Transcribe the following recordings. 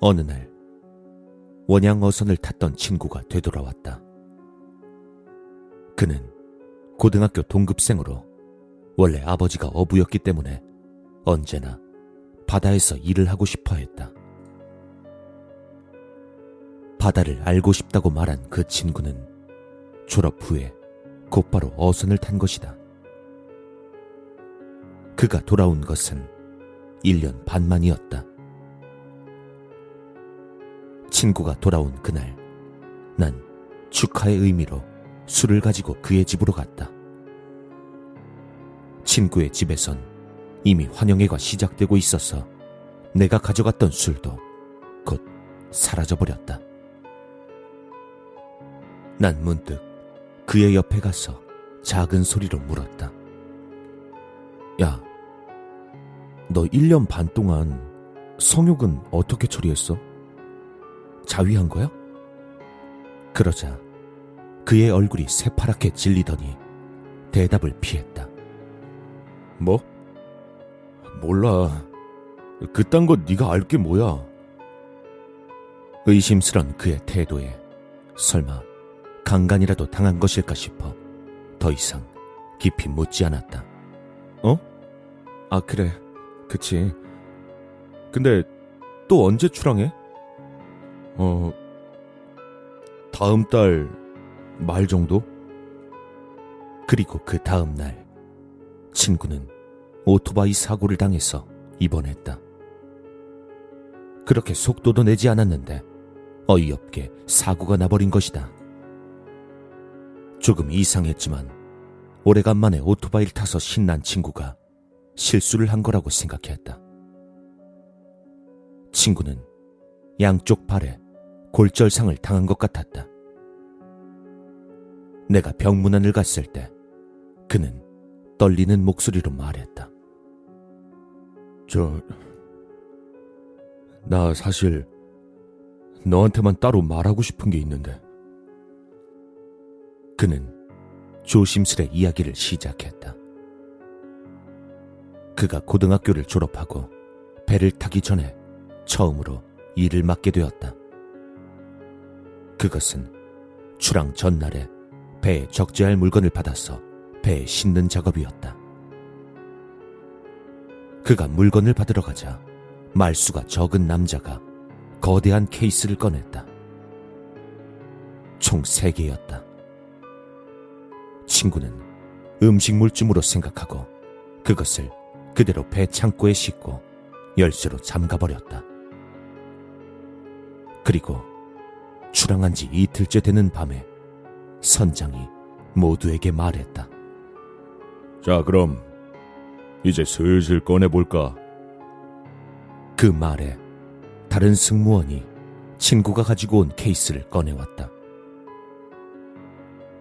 어느 날 원양 어선을 탔던 친구가 되돌아왔다. 그는 고등학교 동급생으로 원래 아버지가 어부였기 때문에 언제나 바다에서 일을 하고 싶어 했다. 바다를 알고 싶다고 말한 그 친구는 졸업 후에 곧바로 어선을 탄 것이다. 그가 돌아온 것은 1년 반 만이었다. 친구가 돌아온 그날, 난 축하의 의미로 술을 가지고 그의 집으로 갔다. 친구의 집에선 이미 환영회가 시작되고 있어서 내가 가져갔던 술도 곧 사라져버렸다. 난 문득 그의 옆에 가서 작은 소리로 물었다. 야, 너 1년 반 동안 성욕은 어떻게 처리했어? 자위한 거야? 그러자 그의 얼굴이 새파랗게 질리더니 대답을 피했다. 뭐? 몰라. 그딴 거 네가 알 게 뭐야? 의심스런 그의 태도에 설마 강간이라도 당한 것일까 싶어 더 이상 깊이 묻지 않았다. 어? 아, 그래. 그치. 근데 또 언제 출항해? 어, 다음 달 말 정도? 그리고 그 다음 날, 친구는 오토바이 사고를 당해서 입원했다. 그렇게 속도도 내지 않았는데 어이없게 사고가 나버린 것이다. 조금 이상했지만 오래간만에 오토바이를 타서 신난 친구가 실수를 한 거라고 생각했다. 친구는 양쪽 발에 골절상을 당한 것 같았다. 내가 병문안을 갔을 때 그는 떨리는 목소리로 말했다. 저, 나 사실 너한테만 따로 말하고 싶은 게 있는데. 그는 조심스레 이야기를 시작했다. 그가 고등학교를 졸업하고 배를 타기 전에 처음으로 일을 맡게 되었다. 그것은 출항 전날에 배에 적재할 물건을 받아서 배에 싣는 작업이었다. 그가 물건을 받으러 가자 말수가 적은 남자가 거대한 케이스를 꺼냈다. 총 3개였다. 친구는 음식물쯤으로 생각하고 그것을 그대로 배 창고에 싣고 열쇠로 잠가버렸다. 그리고 출항한 지 이틀째 되는 밤에 선장이 모두에게 말했다. 자, 그럼 이제 슬슬 꺼내볼까? 그 말에 다른 승무원이 친구가 가지고 온 케이스를 꺼내왔다.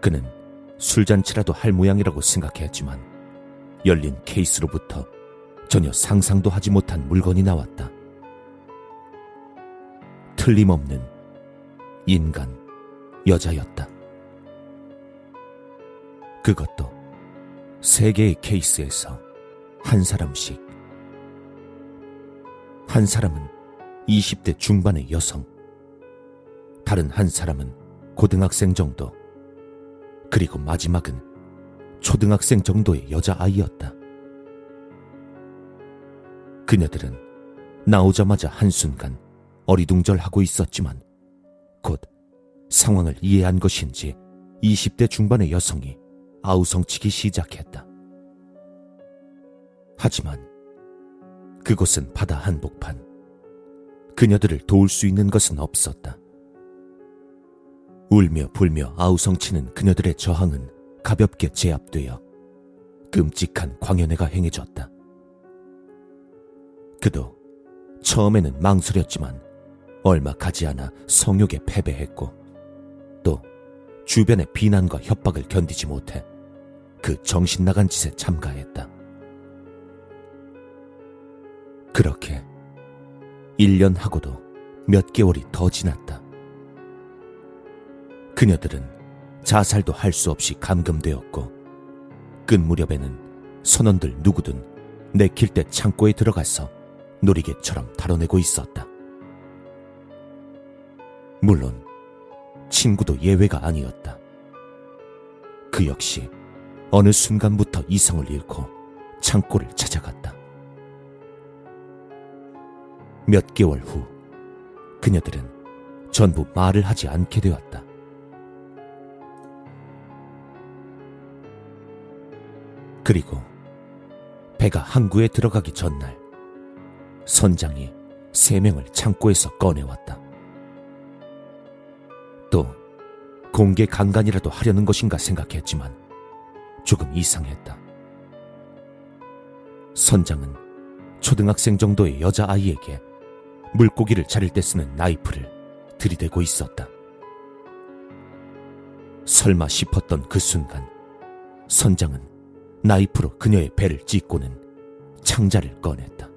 그는 술잔치라도 할 모양이라고 생각했지만 열린 케이스로부터 전혀 상상도 하지 못한 물건이 나왔다. 틀림없는 인간, 여자였다. 그것도 세 개의 케이스에서 한 사람씩. 한 사람은 20대 중반의 여성, 다른 한 사람은 고등학생 정도, 그리고 마지막은 초등학생 정도의 여자아이였다. 그녀들은 나오자마자 한순간 어리둥절하고 있었지만 곧 상황을 이해한 것인지 20대 중반의 여성이 아우성치기 시작했다. 하지만 그곳은 바다 한복판. 그녀들을 도울 수 있는 것은 없었다. 울며 불며 아우성치는 그녀들의 저항은 가볍게 제압되어 끔찍한 광연회가 행해졌다. 그도 처음에는 망설였지만 얼마 가지 않아 성욕에 패배했고 또 주변의 비난과 협박을 견디지 못해 그 정신 나간 짓에 참가했다. 그렇게 1년 하고도 몇 개월이 더 지났다. 그녀들은 자살도 할 수 없이 감금되었고 끝 무렵에는 선원들 누구든 내킬 때 창고에 들어가서 놀이개처럼 다뤄내고 있었다. 물론 친구도 예외가 아니었다. 그 역시 어느 순간부터 이성을 잃고 창고를 찾아갔다. 몇 개월 후 그녀들은 전부 말을 하지 않게 되었다. 그리고 배가 항구에 들어가기 전날 선장이 세 명을 창고에서 꺼내왔다. 공개 강간이라도 하려는 것인가 생각했지만 조금 이상했다. 선장은 초등학생 정도의 여자아이에게 물고기를 자를 때 쓰는 나이프를 들이대고 있었다. 설마 싶었던 그 순간 선장은 나이프로 그녀의 배를 찢고는 창자를 꺼냈다.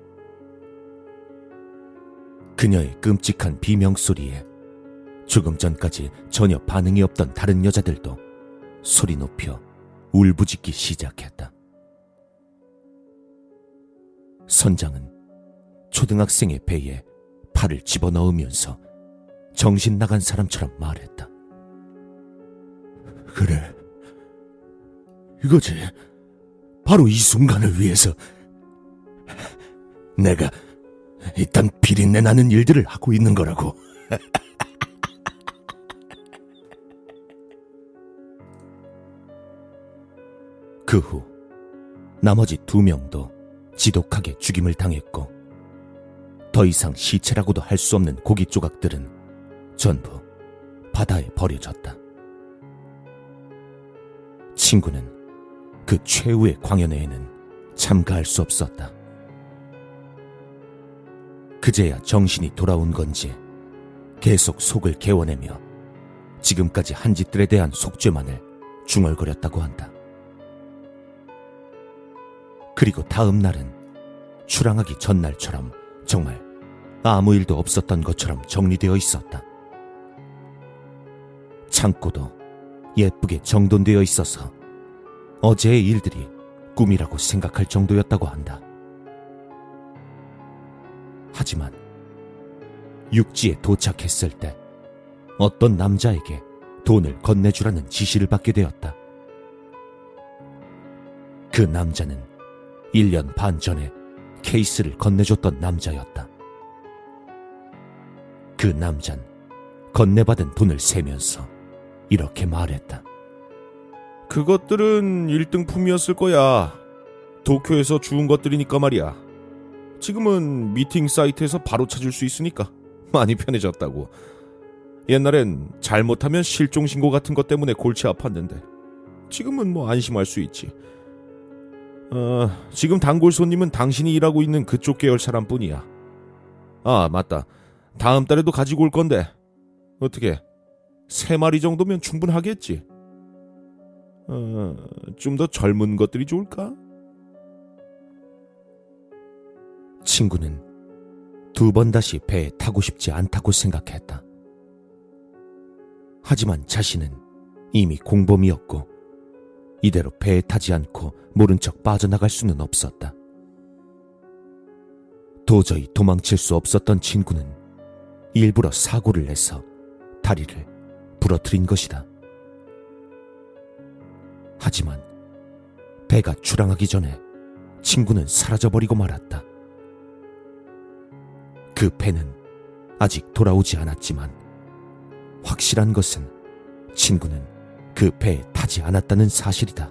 그녀의 끔찍한 비명 소리에 조금 전까지 전혀 반응이 없던 다른 여자들도 소리 높여 울부짖기 시작했다. 선장은 초등학생의 배에 팔을 집어넣으면서 정신 나간 사람처럼 말했다. 그래. 이거지. 바로 이 순간을 위해서 내가 이딴 비린내 나는 일들을 하고 있는 거라고. 그 후 나머지 두 명도 지독하게 죽임을 당했고 더 이상 시체라고도 할 수 없는 고기 조각들은 전부 바다에 버려졌다. 친구는 그 최후의 광연회에는 참가할 수 없었다. 그제야 정신이 돌아온 건지 계속 속을 개워내며 지금까지 한 짓들에 대한 속죄만을 중얼거렸다고 한다. 그리고 다음 날은 출항하기 전날처럼 정말 아무 일도 없었던 것처럼 정리되어 있었다. 창고도 예쁘게 정돈되어 있어서 어제의 일들이 꿈이라고 생각할 정도였다고 한다. 하지만 육지에 도착했을 때 어떤 남자에게 돈을 건네주라는 지시를 받게 되었다. 그 남자는 1년 반 전에 케이스를 건네줬던 남자였다. 그 남잔 건네받은 돈을 세면서 이렇게 말했다. 그것들은 1등품이었을 거야. 도쿄에서 주운 것들이니까 말이야. 지금은 미팅 사이트에서 바로 찾을 수 있으니까 많이 편해졌다고. 옛날엔 잘못하면 실종 신고 같은 것 때문에 골치 아팠는데 지금은 뭐 안심할 수 있지. 어, 지금 단골 손님은 당신이 일하고 있는 그쪽 계열 사람뿐이야. 아, 맞다. 다음 달에도 가지고 올 건데. 어떻게? 세 마리 정도면 충분하겠지. 어, 좀 더 젊은 것들이 좋을까? 친구는 두 번 다시 배에 타고 싶지 않다고 생각했다. 하지만 자신은 이미 공범이었고 이대로 배에 타지 않고 모른 척 빠져나갈 수는 없었다. 도저히 도망칠 수 없었던 친구는 일부러 사고를 내서 다리를 부러뜨린 것이다. 하지만 배가 출항하기 전에 친구는 사라져버리고 말았다. 그 배는 아직 돌아오지 않았지만 확실한 것은 친구는 그 배에 타지 않았다는 사실이다.